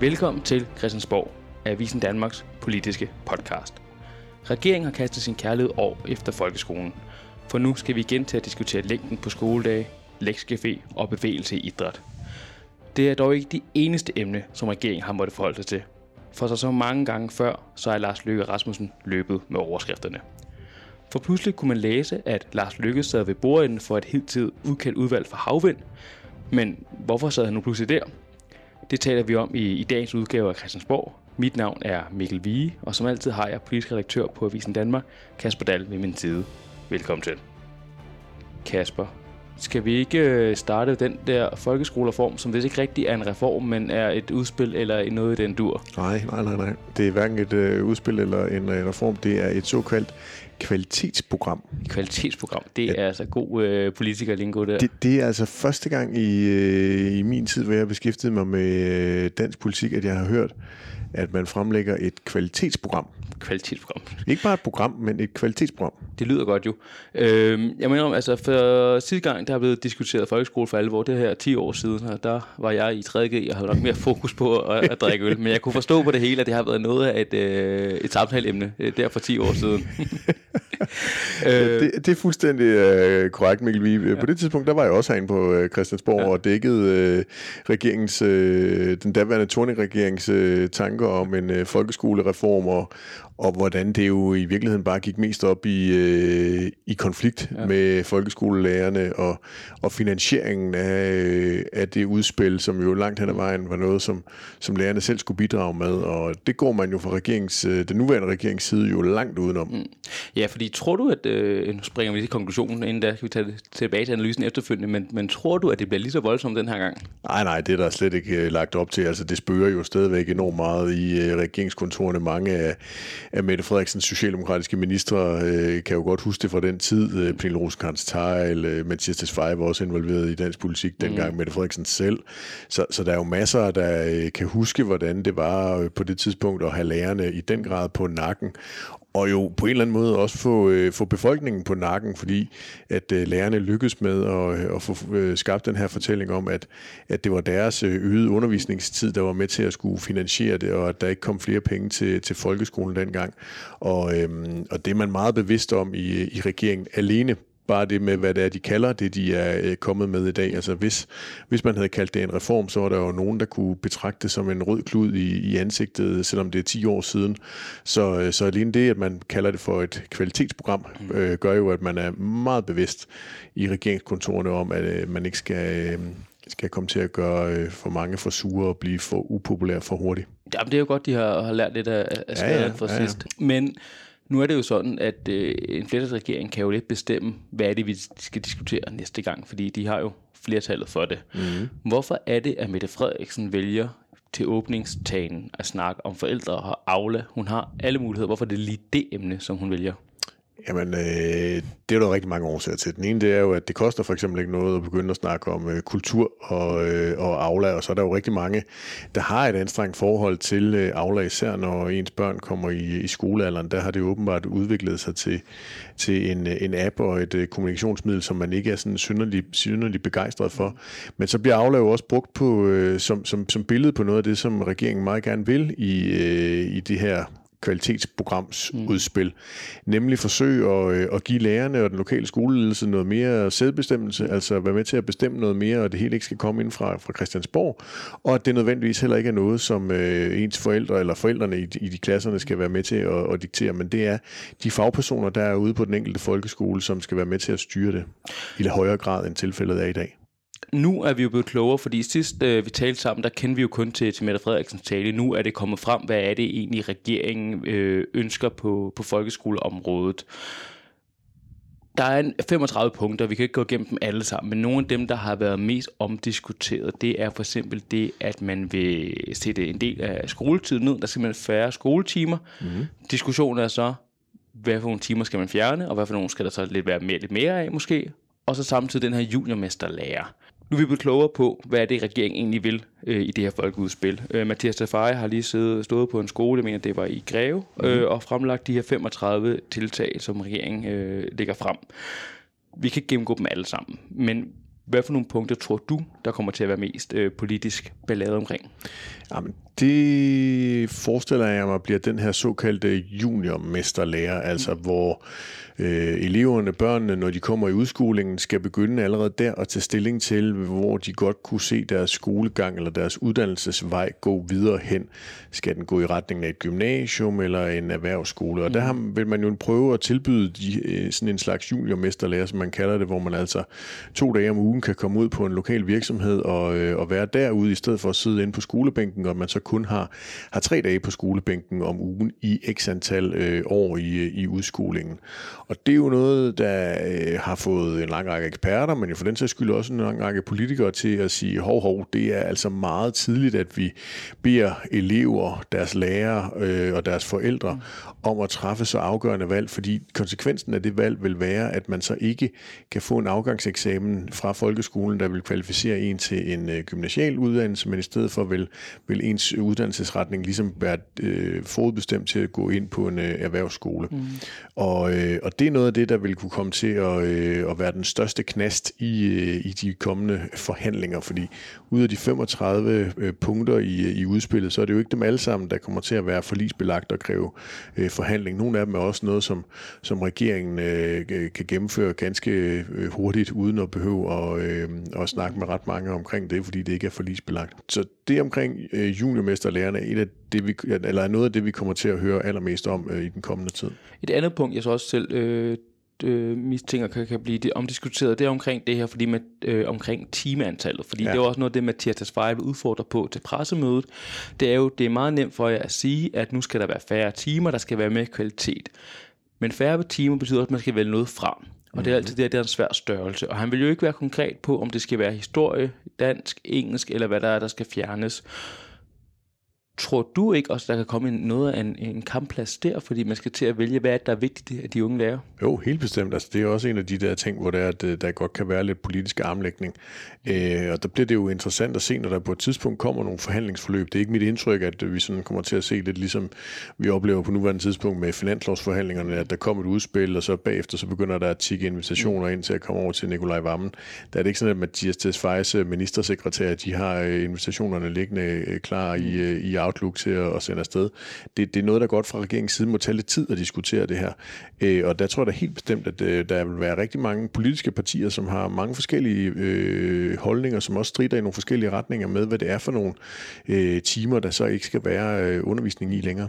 Velkommen til Christiansborg, Avisen Danmarks politiske podcast. Regeringen har kastet sin kærlighed år efter folkeskolen, for nu skal vi igen til at diskutere længden på skoledage, lektiecafé og bevægelse i idræt. Det er dog ikke det eneste emne, som regeringen har måttet forholde sig til. For så så mange gange før, så er Lars Løkke Rasmussen løbet med overskrifterne. For pludselig kunne man læse, at Lars Løkke sad ved bordenden for et hidtil udkendt udvalg for havvind. Men hvorfor sad han nu pludselig der? Det taler vi om i, i dagens udgave af Christiansborg. Mit navn er Mikkel Vige, og som altid har jeg politisk redaktør på Avisen Danmark, Kasper Dahl ved min side. Velkommen til. Kasper, skal vi ikke øh, starte den der folkeskolereform, som hvis ikke rigtig er en reform, men er et udspil eller noget i den dur? Nej, nej, nej, nej. Det er hverken et øh, udspil eller en øh, reform. Det er et såkaldt kvalitetsprogram. Kvalitetsprogram. Det ja. er altså god øh, politikerlingo der. Det, det er altså første gang i, øh, i min tid, hvor jeg har beskæftiget mig med øh, dansk politik, at jeg har hørt, at man fremlægger et kvalitetsprogram. Kvalitetsprogram. Ikke bare et program, men et kvalitetsprogram. Det lyder godt jo. Øh, jeg mener om, altså for sidste gang, der har blevet diskuteret folkeskole for alvor, det her 10 år siden, og der var jeg i 3G, og havde nok mere fokus på at, at drikke øl. Men jeg kunne forstå på det hele, at det har været noget af et, øh, et samtaleemne øh, der for 10 år siden. øh, det, det er fuldstændig øh, korrekt, Mikkel Vige. Ja. På det tidspunkt, der var jeg også herinde på øh, Christiansborg ja. og dækkede øh, regeringens, øh, den daværende Torning-regerings øh, tanker om en øh, folkeskolereform og, og hvordan det jo i virkeligheden bare gik mest op i, øh, i konflikt ja. med folkeskolelærerne og, og finansieringen af, øh, af det udspil, som jo langt hen ad vejen var noget, som, som lærerne selv skulle bidrage med, og det går man jo fra regerings, øh, den nuværende regerings side jo langt udenom. Mm. Ja, fordi tror du, at, øh, nu springer vi til konklusionen, inden der skal vi tage tilbage til analysen efterfølgende, men, men tror du, at det bliver lige så voldsomt den her gang? Nej, nej, det er der slet ikke øh, lagt op til. Altså, det spørger jo stadigvæk enormt meget i øh, regeringskontorene. Mange af at Mette Frederiksens socialdemokratiske ministre øh, kan jo godt huske det fra den tid. Øh, Pernille rosenkrantz teil øh, Mathias Tesfaye var også involveret i dansk politik dengang, mm. Mette Frederiksen selv. Så, så der er jo masser, der øh, kan huske, hvordan det var øh, på det tidspunkt at have lærerne i den grad på nakken og jo på en eller anden måde også få, øh, få befolkningen på nakken, fordi at øh, lærerne lykkedes med at, øh, at få øh, skabt den her fortælling om, at, at det var deres øh, øgede undervisningstid, der var med til at skulle finansiere det, og at der ikke kom flere penge til, til folkeskolen dengang. Og, øh, og det er man meget bevidst om i, øh, i regeringen alene bare det med, hvad det er, de kalder det, de er øh, kommet med i dag. Altså hvis, hvis man havde kaldt det en reform, så var der jo nogen, der kunne betragte det som en rød klud i, i ansigtet, selvom det er 10 år siden. Så, øh, så alene det, at man kalder det for et kvalitetsprogram, mm. øh, gør jo, at man er meget bevidst i regeringskontorene om, at øh, man ikke skal... Øh, skal komme til at gøre øh, for mange for sure og blive for upopulær for hurtigt. Jamen, det er jo godt, de har, har lært lidt af, af ja, ja, for ja, ja. sidst. Men nu er det jo sådan, at øh, en flertalsregering kan jo lidt bestemme, hvad er det, vi skal diskutere næste gang, fordi de har jo flertallet for det. Mm. Hvorfor er det, at Mette Frederiksen vælger til åbningstagen at snakke om forældre og Aula? Hun har alle muligheder. Hvorfor er det lige det emne, som hun vælger? Jamen, øh, det er der rigtig mange årsager til. Den ene, det er jo, at det koster for eksempel ikke noget at begynde at snakke om øh, kultur og, øh, og Aula, og så er der jo rigtig mange, der har et anstrengt forhold til øh, Aula, især når ens børn kommer i, i skolealderen. Der har det åbenbart udviklet sig til, til en, øh, en app og et øh, kommunikationsmiddel, som man ikke er sådan synderlig, synderlig begejstret for. Men så bliver Aula jo også brugt på, øh, som, som, som billede på noget af det, som regeringen meget gerne vil i, øh, i det her kvalitetsprogramsudspil, mm. nemlig forsøge at, øh, at give lærerne og den lokale skoleledelse noget mere sædbestemmelse, altså være med til at bestemme noget mere, og det hele ikke skal komme ind fra, fra Christiansborg, og at det nødvendigvis heller ikke er noget, som øh, ens forældre eller forældrene i, i de klasserne skal være med til at, at diktere, men det er de fagpersoner, der er ude på den enkelte folkeskole, som skal være med til at styre det i højere grad, end tilfældet er i dag nu er vi jo blevet klogere, fordi sidst øh, vi talte sammen, der kendte vi jo kun til, til Mette Frederiksens tale. Nu er det kommet frem, hvad er det egentlig, regeringen øh, ønsker på, på folkeskoleområdet. Der er 35 punkter, vi kan ikke gå igennem dem alle sammen, men nogle af dem, der har været mest omdiskuteret, det er for eksempel det, at man vil sætte en del af skoletiden ned. Der skal man færre skoletimer. Mm-hmm. Diskussionen er så, hvad for nogle timer skal man fjerne, og hvad for nogle skal der så lidt være mere, lidt mere af måske. Og så samtidig den her juniormesterlærer. Nu er vi blevet klogere på, hvad det, regeringen egentlig vil øh, i det her folkeudspil. Øh, Mathias Tafari har lige siddet, stået på en skole, jeg mener, det var i Greve, øh, mm. og fremlagt de her 35 tiltag, som regeringen øh, lægger frem. Vi kan ikke gennemgå dem alle sammen, men hvad for nogle punkter tror du, der kommer til at være mest øh, politisk ballade omkring? Jamen, Det forestiller jeg mig bliver den her såkaldte juniormesterlærer, altså hvor øh, eleverne, børnene, når de kommer i udskolingen, skal begynde allerede der at tage stilling til, hvor de godt kunne se deres skolegang eller deres uddannelsesvej gå videre hen. Skal den gå i retning af et gymnasium eller en erhvervsskole? Og der mm. vil man jo prøve at tilbyde de, øh, sådan en slags juniormesterlærer, som man kalder det, hvor man altså to dage om ugen kan komme ud på en lokal virksomhed og, øh, og være derude, i stedet for at sidde inde på skolebænken, og man så kun har, har tre dage på skolebænken om ugen i x antal øh, år i, i udskolingen. Og det er jo noget, der øh, har fået en lang række eksperter, men jo for den sags skyld også en lang række politikere til at sige, hov, hov, det er altså meget tidligt, at vi beder elever, deres lærere øh, og deres forældre om at træffe så afgørende valg, fordi konsekvensen af det valg vil være, at man så ikke kan få en afgangseksamen fra folkeskolen, der vil kvalificere en til en øh, gymnasial uddannelse, men i stedet for vil, vil ens uddannelsesretning ligesom være øh, forudbestemt til at gå ind på en øh, erhvervsskole. Mm. Og, øh, og det er noget af det, der vil kunne komme til at, øh, at være den største knast i, øh, i de kommende forhandlinger, fordi ud af de 35 øh, punkter i, i udspillet, så er det jo ikke dem alle sammen, der kommer til at være forlisbelagt og kræve øh, forhandling. Nogle af dem er også noget, som, som regeringen øh, kan gennemføre ganske øh, hurtigt, uden at behøve at, øh, at snakke med ret mange omkring det, fordi det ikke er forlisbelagt. Så det omkring øh, juniormesterlærerne er et af det, vi, eller er noget af det, vi kommer til at høre allermest om øh, i den kommende tid. Et andet punkt, jeg så også selv øh, øh, mistænker kan, kan blive det omdiskuteret, det er omkring det her, fordi med, øh, omkring timeantallet, fordi ja. det er også noget af det, Mathias Tesfaye vil udfordre på til pressemødet. Det er jo det er meget nemt for jer at sige, at nu skal der være færre timer, der skal være mere kvalitet. Men færre timer betyder også, at man skal vælge noget frem. Og det er altid det, det er en svær størrelse. Og han vil jo ikke være konkret på, om det skal være historie, dansk, engelsk, eller hvad der er, der skal fjernes. Tror du ikke også, der kan komme noget af en, en kampplads der, fordi man skal til at vælge, hvad der er vigtigt, at de unge lærer? Jo, helt bestemt. Altså, det er også en af de der ting, hvor der, er, at øh, der godt kan være lidt politisk armlægning. Øh, og der bliver det jo interessant at se, når der på et tidspunkt kommer nogle forhandlingsforløb. Det er ikke mit indtryk, at vi sådan kommer til at se lidt ligesom vi oplever på nuværende tidspunkt med finanslovsforhandlingerne, at der kommer et udspil, og så bagefter så begynder der at tikke invitationer ind til at komme over til Nikolaj Vammen. Der er det ikke sådan, at Mathias Tesfayes øh, ministersekretær, de har invitationerne liggende klar i, i Outlook til at, at sende afsted. Det, det er noget, der godt fra regeringens side må tage lidt tid at diskutere det her. Øh, og der tror jeg da helt bestemt, at øh, der vil være rigtig mange politiske partier, som har mange forskellige øh, holdninger, som også strider i nogle forskellige retninger med, hvad det er for nogle øh, timer, der så ikke skal være øh, undervisning i længere.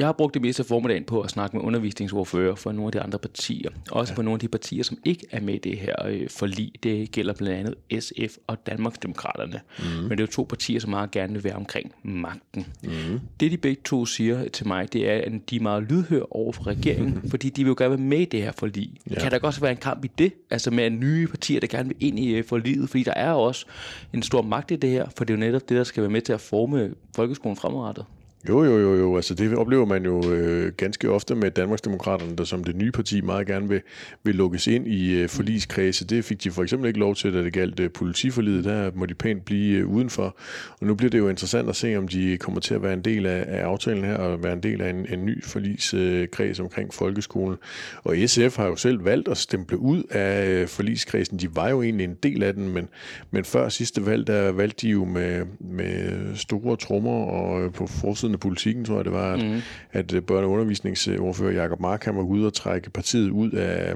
Jeg har brugt det meste af formiddagen på at snakke med undervisningsordfører for nogle af de andre partier. Også ja. for nogle af de partier, som ikke er med i det her øh, forlig. Det gælder blandt andet SF og Danmarksdemokraterne. Mm. Men det er jo to partier, som meget gerne vil være omkring magten. Mm. Det de begge to siger til mig, det er, at de er meget lydhør over for regeringen, fordi de vil jo gerne være med i det her forlig. Ja. Kan der også være en kamp i det? Altså med nye partier, der gerne vil ind i øh, forliget? Fordi der er også en stor magt i det her, for det er jo netop det, der skal være med til at forme folkeskolen fremadrettet. Jo, jo, jo, jo. Altså, det oplever man jo øh, ganske ofte med Danmarksdemokraterne, der som det nye parti meget gerne vil, vil lukkes ind i øh, forligskredse. Det fik de for eksempel ikke lov til, da det galt øh, politiforlidet. Der må de pænt blive øh, udenfor. Og nu bliver det jo interessant at se, om de kommer til at være en del af, af aftalen her, og være en del af en, en ny forligskreds øh, omkring folkeskolen. Og SF har jo selv valgt at stemple ud af øh, forligskredsen. De var jo egentlig en del af den, men, men før sidste valg, der valgte de jo med, med store trommer og øh, på forsiden forsiden af politikken, tror jeg det var, at, mm. at øh, børne- og undervisningsordfører Mark han var ude og trække partiet ud af,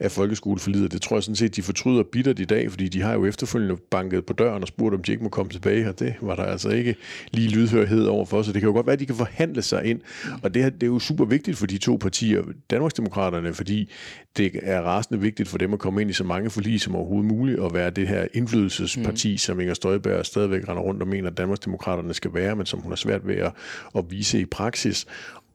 af folkeskoleforlidet. Det tror jeg sådan set, de fortryder bittert i dag, fordi de har jo efterfølgende banket på døren og spurgt, om de ikke må komme tilbage, og det var der altså ikke lige lydhørhed overfor, så det kan jo godt være, at de kan forhandle sig ind, og det, det er jo super vigtigt for de to partier, Danmarksdemokraterne, fordi det er rasende vigtigt for dem at komme ind i så mange forlig som overhovedet muligt, og være det her indflydelsesparti, mm. som Inger Støjberg stadigvæk render rundt og mener, at Danmarksdemokraterne skal være, men som hun har svært ved at, at vise i praksis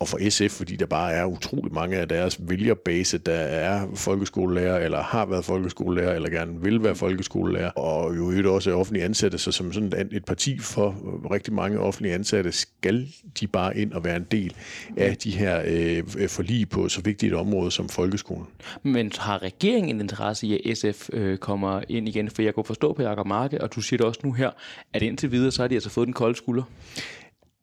og for SF, fordi der bare er utrolig mange af deres vælgerbase, der er folkeskolelærer, eller har været folkeskolelærer, eller gerne vil være folkeskolelærer, og jo øvrigt også er offentlige ansatte, så som sådan et parti for rigtig mange offentlige ansatte, skal de bare ind og være en del af de her øh, forlig på så vigtigt et område som folkeskolen. Men har regeringen en interesse i, at SF øh, kommer ind igen? For jeg kunne forstå på Jacob Marke, og du siger det også nu her, at indtil videre, så har de altså fået den kolde skulder.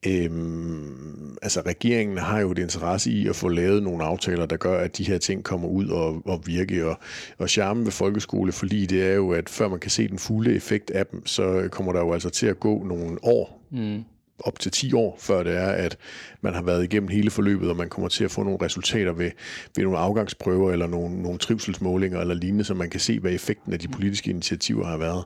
Øhm, altså regeringen har jo et interesse i at få lavet nogle aftaler, der gør, at de her ting kommer ud og, og virke. Og, og charmen ved folkeskole, fordi det er jo, at før man kan se den fulde effekt af dem, så kommer der jo altså til at gå nogle år. Mm op til 10 år, før det er, at man har været igennem hele forløbet, og man kommer til at få nogle resultater ved, ved nogle afgangsprøver eller nogle, nogle trivselsmålinger eller lignende, så man kan se, hvad effekten af de politiske initiativer har været.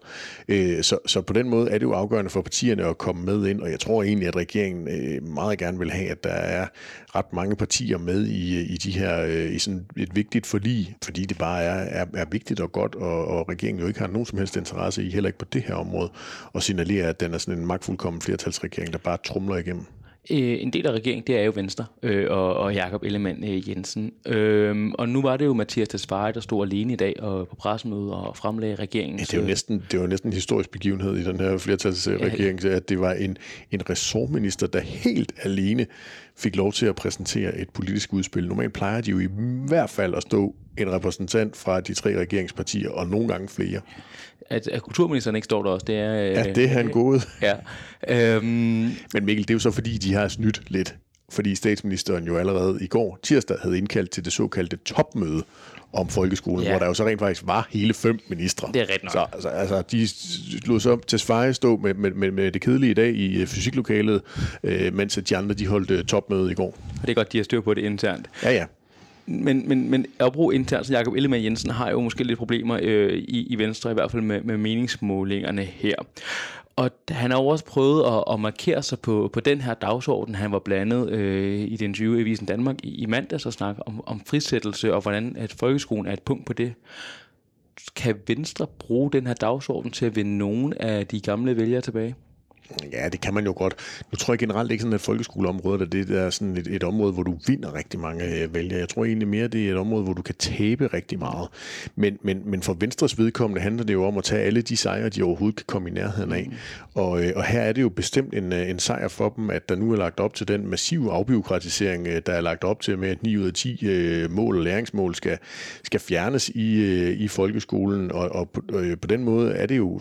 Øh, så, så på den måde er det jo afgørende for partierne at komme med ind, og jeg tror egentlig, at regeringen øh, meget gerne vil have, at der er ret mange partier med i, i de her øh, i sådan et vigtigt forlig, fordi det bare er, er, er vigtigt og godt, og, og regeringen jo ikke har nogen som helst interesse i, heller ikke på det her område, og signalere, at den er sådan en magtfuldkommen flertalsregering, der bare trumler igennem. Øh, en del af regeringen, det er jo Venstre øh, og, og Jakob Ellemann øh, Jensen. Øh, og nu var det jo Mathias Tesfaye, der stod alene i dag og på pressemødet og fremlagde regeringen. Ja, det, er jo næsten, det var næsten en historisk begivenhed i den her flertalsregering, ja, at det var en, en ressortminister, der helt alene fik lov til at præsentere et politisk udspil. Normalt plejer de jo i hvert fald at stå en repræsentant fra de tre regeringspartier, og nogle gange flere. At, at kulturministeren ikke står der også, det er... Ja, det er han gået. Ja. Øhm... Men Mikkel, det er jo så fordi, de har snydt lidt. Fordi statsministeren jo allerede i går tirsdag havde indkaldt til det såkaldte topmøde om folkeskolen, ja. hvor der jo så rent faktisk var hele fem ministre. Det er rigtigt nok. Så altså, altså, de lod så til Sverige stå med, med, med, med det kedelige i dag i fysiklokalet, øh, mens de andre de holdt uh, topmøde i går. Og det er godt, de har styr på det internt. Ja, ja men, men, men Ørbro internt, så Jakob Ellemann Jensen har jo måske lidt problemer øh, i, i Venstre, i hvert fald med, med meningsmålingerne her. Og han har jo også prøvet at, at markere sig på, på den her dagsorden. Han var blandet øh, i den 20. Avisen Danmark i, i mandags og snakke om, om frisættelse og hvordan at folkeskolen er et punkt på det. Kan Venstre bruge den her dagsorden til at vinde nogen af de gamle vælgere tilbage? Ja, det kan man jo godt. Nu tror jeg generelt ikke sådan, at folkeskoleområdet er det der er sådan et, et område, hvor du vinder rigtig mange øh, vælgere. Jeg tror egentlig mere, det er et område, hvor du kan tabe rigtig meget. Men, men, men for Venstres vedkommende handler det jo om at tage alle de sejre, de overhovedet kan komme i nærheden af. Mm. Og, øh, og her er det jo bestemt en, øh, en sejr for dem, at der nu er lagt op til den massive afbiokratisering, der er lagt op til med, at 9 ud af 10 mål og læringsmål skal, skal fjernes i, i folkeskolen. Og, og på, på den måde er det jo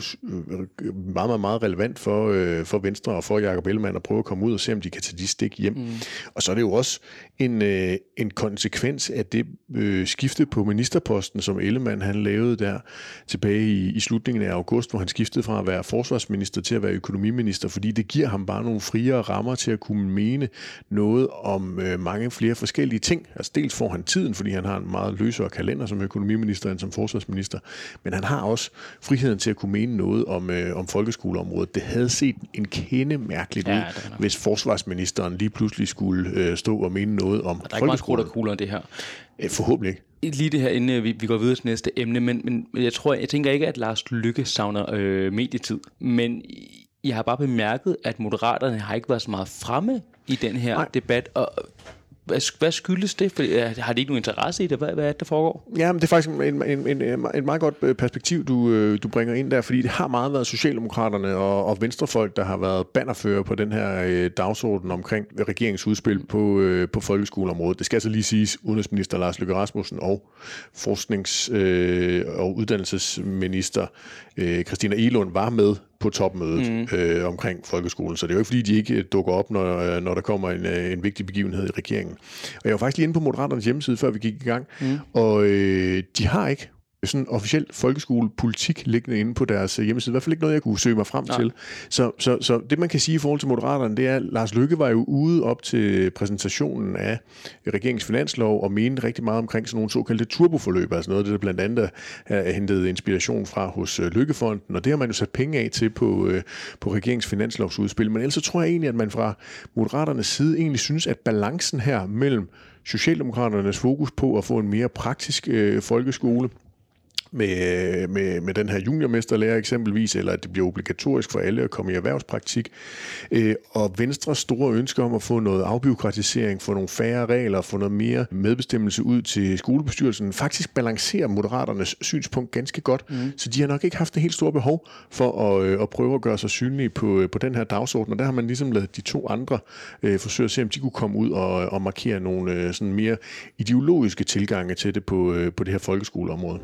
meget, meget, meget relevant for øh, for Venstre og for Jakob Ellemann at prøve at komme ud og se, om de kan tage de stik hjem. Mm. Og så er det jo også en, øh, en konsekvens af det øh, skifte på ministerposten, som Ellemann han lavede der tilbage i, i slutningen af august, hvor han skiftede fra at være forsvarsminister til at være økonomiminister, fordi det giver ham bare nogle friere rammer til at kunne mene noget om øh, mange flere forskellige ting. Altså dels får han tiden, fordi han har en meget løsere kalender som økonomiminister end som forsvarsminister, men han har også friheden til at kunne mene noget om, øh, om folkeskoleområdet. Det havde set en kende mærkeligt ja, ud, hvis forsvarsministeren lige pludselig skulle øh, stå og mene noget om Der er ikke meget krudt og kugler det her. Øh, forhåbentlig ikke. Lige det her, inden vi, vi går videre til næste emne, men, men jeg tror, jeg tænker ikke, at Lars Lykke savner øh, medietid, men jeg har bare bemærket, at moderaterne har ikke været så meget fremme i den her Nej. debat, og hvad, hvad skyldes det? For, har de ikke nogen interesse i det? Hvad, hvad er det, der foregår? Ja, men det er faktisk en, en, en, en meget godt øh, perspektiv, du, øh, du bringer ind der, fordi det har meget været Socialdemokraterne og, og Venstrefolk, der har været bannerfører på den her øh, dagsorden omkring regeringsudspil på, øh, på folkeskoleområdet. Det skal altså lige siges, udenrigsminister Lars Løkke Rasmussen og forsknings- øh, og uddannelsesminister øh, Christina Elund var med på topmødet mm. øh, omkring folkeskolen. Så det er jo ikke, fordi de ikke øh, dukker op, når, øh, når der kommer en, øh, en vigtig begivenhed i regeringen. Og jeg var faktisk lige inde på Moderaternes hjemmeside, før vi gik i gang, mm. og øh, de har ikke sådan officiel folkeskolepolitik liggende inde på deres hjemmeside. I hvert fald ikke noget, jeg kunne søge mig frem Nej. til. Så, så, så det, man kan sige i forhold til Moderaterne, det er, at Lars Lykke var jo ude op til præsentationen af regeringens finanslov og mente rigtig meget omkring sådan nogle såkaldte turboforløb, altså noget af det, der blandt andet er hentet inspiration fra hos øh, Lykkefonden, og det har man jo sat penge af til på, øh, på regeringens finanslovsudspil. Men ellers så tror jeg egentlig, at man fra Moderaternes side egentlig synes, at balancen her mellem Socialdemokraternes fokus på at få en mere praktisk øh, folkeskole, med, med, med den her juniormesterlærer eksempelvis, eller at det bliver obligatorisk for alle at komme i erhvervspraktik. Øh, og Venstres store ønske om at få noget afbiokratisering, få nogle færre regler, få noget mere medbestemmelse ud til skolebestyrelsen, faktisk balancerer Moderaternes synspunkt ganske godt. Mm. Så de har nok ikke haft det helt store behov for at, øh, at prøve at gøre sig synlige på, på den her dagsorden. Og der har man ligesom lavet de to andre øh, forsøge at se, om de kunne komme ud og, og markere nogle øh, sådan mere ideologiske tilgange til det på, øh, på det her folkeskoleområde.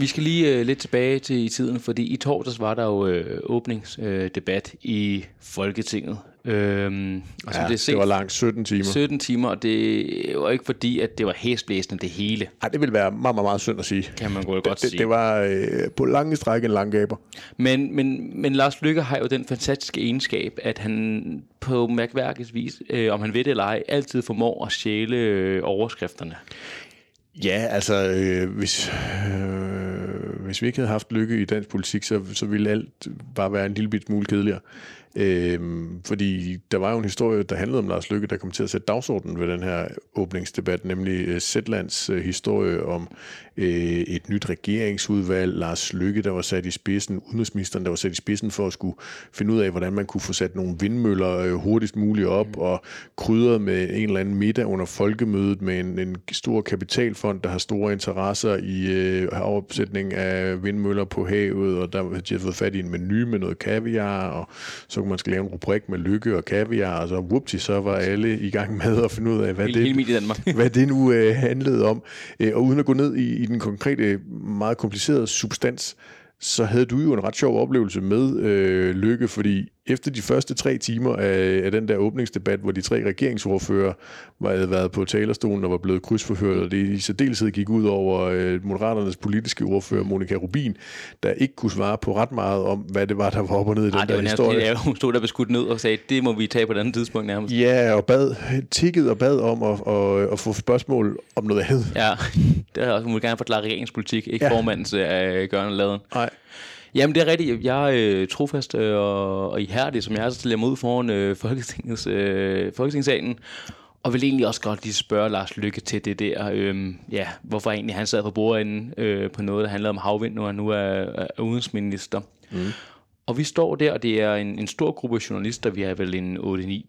Vi skal lige øh, lidt tilbage til i tiden, fordi i torsdags var der jo øh, åbningsdebat øh, i Folketinget. Øhm, og som Ja, det, er set, det var langt 17 timer. 17 timer, og det var ikke fordi, at det var hæsblæsende det hele, Ej, det ville være meget, meget, meget synd at sige. kan man godt Det, sige. det var øh, på lange stræk en lang gaber. Men, men, men Lars Lykke har jo den fantastiske egenskab, at han på mærkværkets vis, øh, om han ved det eller ej, altid formår at stjæle øh, overskrifterne. Ja, altså, øh, hvis, øh, hvis vi ikke havde haft lykke i dansk politik, så, så ville alt bare være en lille bit smule kedeligere. Øhm, fordi der var jo en historie, der handlede om Lars Lykke, der kom til at sætte dagsordenen ved den her åbningsdebat, nemlig øh, Zetlands øh, historie om øh, et nyt regeringsudvalg, Lars Lykke, der var sat i spidsen, udenrigsministeren, der var sat i spidsen for at skulle finde ud af, hvordan man kunne få sat nogle vindmøller øh, hurtigst muligt op, mm. og krydret med en eller anden middag under folkemødet med en, en stor kapitalfond, der har store interesser i øh, opsætning af vindmøller på havet, og der har de fået fat i en menu med noget kaviar, og så kunne man skal lave en rubrik med lykke og kaviar, og så whoopty, så var alle i gang med at finde ud af, hvad Hele, det, hele hvad det nu øh, handlede om. Øh, og uden at gå ned i, i den konkrete, meget komplicerede substans, så havde du jo en ret sjov oplevelse med øh, Lykke, fordi efter de første tre timer af, af den der åbningsdebat, hvor de tre regeringsordfører var, havde været på talerstolen og var blevet krydsforhørt, og det i særdeleshed gik ud over øh, Moderaternes politiske ordfører, Monika Rubin, der ikke kunne svare på ret meget om, hvad det var, der var op og ned i den Ej, det der var nærmest historie. helt ærgerligt. Hun stod der beskudt ned og sagde, det må vi tage på et andet tidspunkt nærmest. Ja, og bad, tikkede og bad om at, at, at få spørgsmål om noget andet. Ja, det har også, hun vil gerne forklare regeringspolitik, ikke ja. formandens øh, gørende laden. Nej. Jamen, det er rigtigt. Jeg er øh, trofast øh, og, og ihærdig, som jeg er, så stiller mig ud foran øh, Folketingets, øh, Folketingssalen. Og vil egentlig også godt lige spørge Lars Lykke til det der, øh, ja, hvorfor egentlig han sad på bordenden øh, på noget, der handlede om havvind, nu han nu er, er udenrigsminister. Mm. Og vi står der, og det er en, en stor gruppe journalister, vi er vel en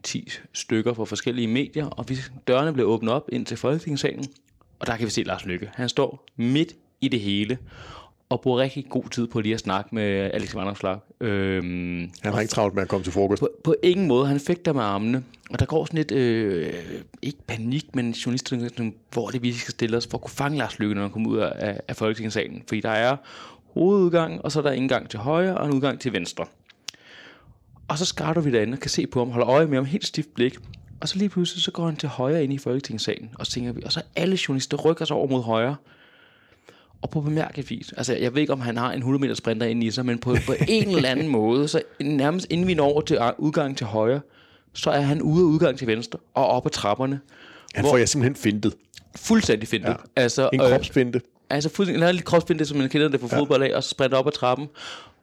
8-9-10 stykker fra forskellige medier, og vi, dørene bliver åbnet op ind til Folketingssalen, og der kan vi se Lars Lykke. Han står midt i det hele, og bruger rigtig god tid på lige at snakke med Alex Vanderslag. Øhm, Han har ikke travlt med at komme til frokost. på, på ingen måde. Han fik der med armene. Og der går sådan lidt, øh, ikke panik, men journalisterne, sådan, hvor det vi skal stille os for at kunne fange Lars Lykke, når han kommer ud af, af Folketingssalen. Fordi der er hovedudgang, og så er der en gang til højre og en udgang til venstre. Og så skarter vi derinde og kan se på ham, holder øje med ham, helt stift blik. Og så lige pludselig, så går han til højre ind i Folketingssalen, og så tænker vi, og så alle journalister rykker sig over mod højre. Og på bemærket vis, altså jeg ved ikke, om han har en 100 meter sprinter inde i sig, men på, på en eller anden måde, så nærmest inden vi når over til udgangen til højre, så er han ude af udgang til venstre og op ad trapperne. Han får jeg simpelthen fintet. Fuldstændig fintet. Ja. Altså, En kropsfinte. Altså fuldstændig, har lidt kropsbinde, som man kender det fra ja. fodbold af, og så sprinter op ad trappen.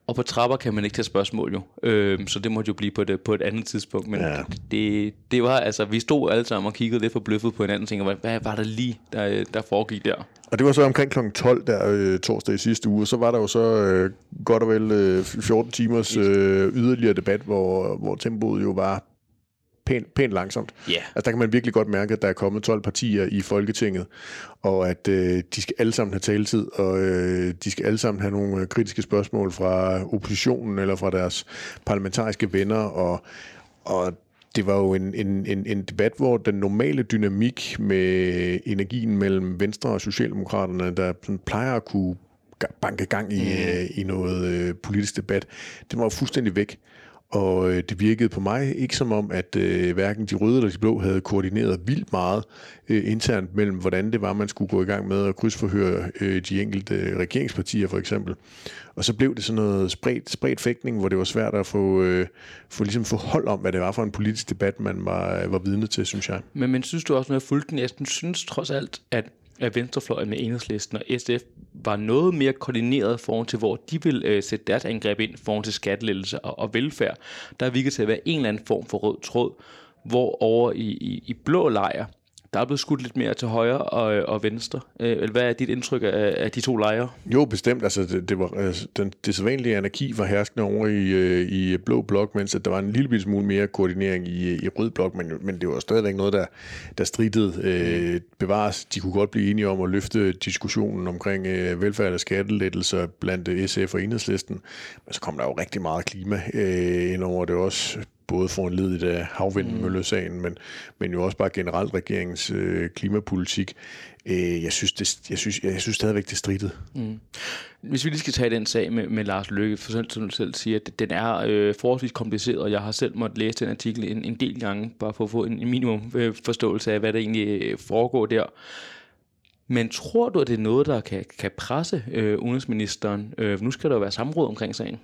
Og på trapper kan man ikke tage spørgsmål jo. Øhm, så det måtte jo blive på, det, på et andet tidspunkt. Men Ja. det, det var altså, vi stod alle sammen og kiggede lidt forbløffet på hinanden og tænkte, hvad, hvad var der lige, der, der foregik der? Og det var så omkring kl. 12 der øh, torsdag i sidste uge, så var der jo så øh, godt og vel øh, 14 timers øh, yderligere debat, hvor, hvor tempoet jo var pænt, pænt langsomt. Ja. Altså der kan man virkelig godt mærke, at der er kommet 12 partier i Folketinget, og at øh, de skal alle sammen have taletid, og øh, de skal alle sammen have nogle øh, kritiske spørgsmål fra oppositionen eller fra deres parlamentariske venner, og, og det var jo en, en, en, en debat, hvor den normale dynamik med energien mellem Venstre og Socialdemokraterne, der plejer at kunne banke gang i, mm. i noget øh, politisk debat, det var jo fuldstændig væk. Og øh, det virkede på mig ikke som om, at øh, hverken de røde eller de blå havde koordineret vildt meget øh, internt mellem, hvordan det var, man skulle gå i gang med at krydsforhøre øh, de enkelte øh, regeringspartier for eksempel. Og så blev det sådan noget spredt, spredt fægtning, hvor det var svært at få, øh, få, ligesom få hold om, hvad det var for en politisk debat, man var, var vidne til, synes jeg. Men, men synes du også, når jeg fulgte den, jeg synes trods alt, at, at Venstrefløjen med Enhedslisten og SF var noget mere koordineret foran til, hvor de vil øh, sætte deres angreb ind foran til skattelettelse og, og velfærd. Der virker til at være en eller anden form for rød tråd, hvor over i, i, i blå lejr, der er blevet skudt lidt mere til højre og, og venstre. Øh, eller hvad er dit indtryk af, af de to lejre? Jo, bestemt. Altså, det, det var, altså, den, det sædvanlige anarki var herskende over i, øh, i blå blok, mens at der var en lille smule mere koordinering i, i rød blok, men, men det var stadigvæk noget, der, der stridede øh, bevares. De kunne godt blive enige om at løfte diskussionen omkring øh, velfærd og skattelettelser blandt SF og Enhedslisten, men så kom der jo rigtig meget klima øh, ind over det også både for en led af havvindmøllesagen, mm. men, men jo også bare generelt regeringens øh, klimapolitik. Øh, jeg, synes, det, jeg, synes, jeg, synes stadigvæk, det er stridtet. Mm. Hvis vi lige skal tage den sag med, med Lars Løkke, for sådan, som du selv siger, at den er øh, forholdsvis kompliceret, og jeg har selv måttet læse den artikel en, en del gange, bare for at få en, en minimum øh, forståelse af, hvad der egentlig øh, foregår der. Men tror du, at det er noget, der kan, kan presse øh, udenrigsministeren? Øh, nu skal der jo være samråd omkring sagen.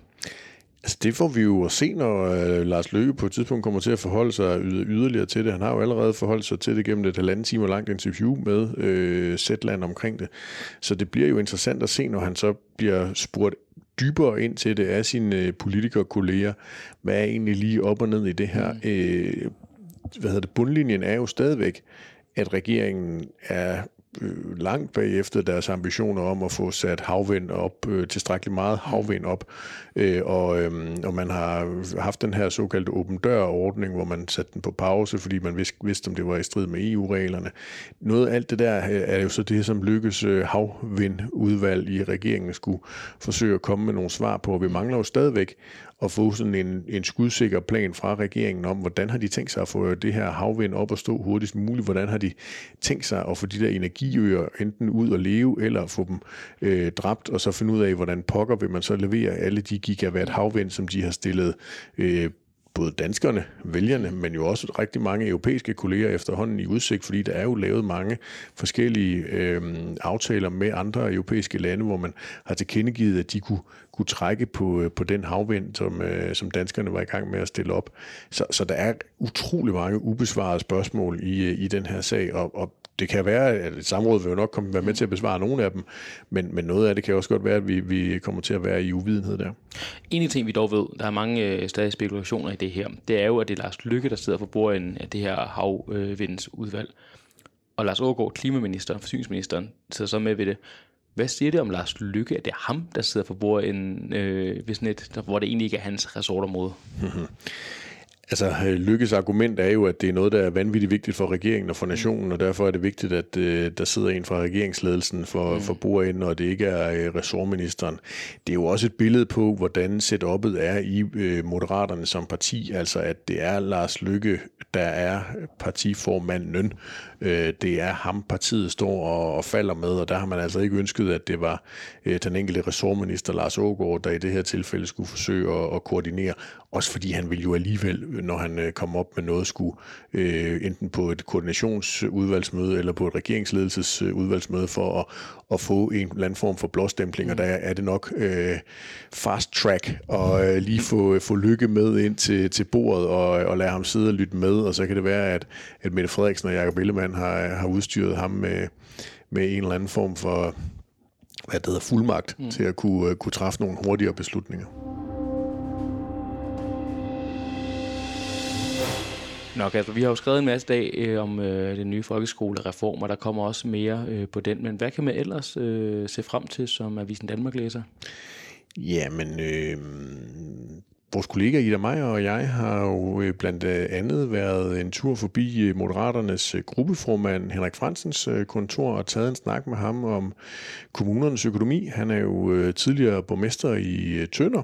Altså det får vi jo at se, når øh, Lars Løkke på et tidspunkt kommer til at forholde sig yderligere til det. Han har jo allerede forholdt sig til det gennem et halvanden timer langt interview med øh, Zetland omkring det. Så det bliver jo interessant at se, når han så bliver spurgt dybere ind til det af sine øh, politikerkolleger. Hvad er egentlig lige op og ned i det her? Mm. Øh, hvad hedder det? Bundlinjen er jo stadigvæk, at regeringen er øh, langt bagefter deres ambitioner om at få sat havvind op, øh, tilstrækkeligt meget havvind op, øh, og, øh, og man har haft den her såkaldte åben dør-ordning, hvor man satte den på pause, fordi man vidste, vidste om det var i strid med EU-reglerne. Noget af alt det der øh, er jo så det, som lykkes øh, havvindudvalg i regeringen skulle forsøge at komme med nogle svar på, vi mangler jo stadigvæk at få sådan en, en skudsikker plan fra regeringen om, hvordan har de tænkt sig at få det her havvind op og stå hurtigst muligt, hvordan har de tænkt sig at få de der energiøer enten ud og leve, eller få dem øh, dræbt, og så finde ud af, hvordan pokker vil man så levere alle de gigawatt havvind, som de har stillet øh, både danskerne, vælgerne, men jo også rigtig mange europæiske kolleger efterhånden i udsigt, fordi der er jo lavet mange forskellige øh, aftaler med andre europæiske lande, hvor man har tilkendegivet, at de kunne, kunne trække på, øh, på den havvind, som, øh, som danskerne var i gang med at stille op. Så, så der er utrolig mange ubesvarede spørgsmål i, øh, i den her sag, og, og det kan være, at et samråd vil jo nok komme, være med til at besvare nogle af dem, men, men noget af det kan også godt være, at vi, vi kommer til at være i uvidenhed der. En af ting, vi dog ved, der er mange øh, stadig spekulationer i det her, det er jo, at det er Lars Lykke, der sidder for bordenden af det her havvindsudvalg. Og Lars Aargaard, klimaministeren, forsyningsministeren, sidder så med ved det. Hvad siger det om Lars Lykke, at det er ham, der sidder for bordenden øh, ved sådan et, hvor det egentlig ikke er hans resortområde? Altså, øh, Lykkes argument er jo, at det er noget, der er vanvittigt vigtigt for regeringen og for nationen, og derfor er det vigtigt, at uh, der sidder en fra regeringsledelsen for, mm. for bordenden, og det ikke er uh, ressortministeren. Det er jo også et billede på, hvordan setup'et er i uh, Moderaterne som parti, altså at det er Lars Lykke, der er partiformanden. Uh, det er ham, partiet står og, og falder med, og der har man altså ikke ønsket, at det var uh, den enkelte ressortminister, Lars Ågaard, der i det her tilfælde skulle forsøge at, at koordinere, også fordi han vil jo alligevel når han øh, kom op med noget, skulle øh, enten på et koordinationsudvalgsmøde eller på et regeringsledelsesudvalgsmøde for at, at få en eller anden form for blåstempling, mm. og der er det nok øh, fast track og øh, lige få, få lykke med ind til, til bordet og, og lade ham sidde og lytte med, og så kan det være, at, at Mette Frederiksen og Jacob Ellemann har, har udstyret ham med, med en eller anden form for hvad det hedder, fuldmagt mm. til at kunne, kunne træffe nogle hurtigere beslutninger. Nok, altså vi har jo skrevet en masse dag øh, om øh, den nye folkeskolereform, og der kommer også mere øh, på den. Men hvad kan man ellers øh, se frem til som Avisen Danmark læser? Jamen, øh, vores kollega Ida Meier og jeg har jo øh, blandt andet været en tur forbi øh, Moderaternes øh, gruppeformand Henrik Fransens øh, kontor og taget en snak med ham om kommunernes økonomi. Han er jo tidligere borgmester i Tønder,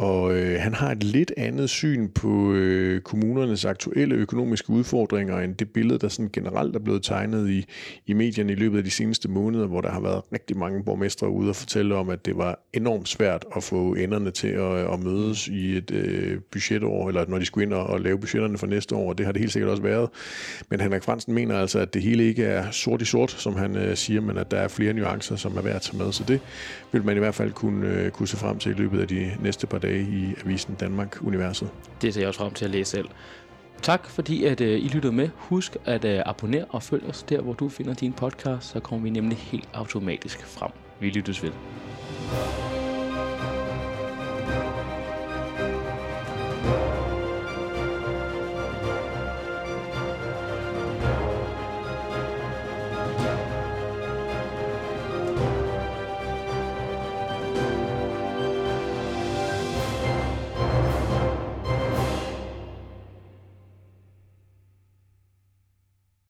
og øh, han har et lidt andet syn på øh, kommunernes aktuelle økonomiske udfordringer end det billede, der sådan generelt er blevet tegnet i, i medierne i løbet af de seneste måneder, hvor der har været rigtig mange borgmestre ude og fortælle om, at det var enormt svært at få enderne til at, at mødes i et øh, budgetår, eller når de skulle ind og, og lave budgetterne for næste år, og det har det helt sikkert også været. Men Henrik Fransen mener altså, at det hele ikke er sort i sort, som han øh, siger, men at der er flere nuancer, som er værd at tage med. Så det vil man i hvert fald kunne, øh, kunne se frem til i løbet af de næste par dage i Avisen Danmark Universet. Det ser jeg også frem til at læse selv. Tak fordi at øh, I lyttede med. Husk at øh, abonnere og følg os der, hvor du finder din podcast, så kommer vi nemlig helt automatisk frem. Vi lyttes ved.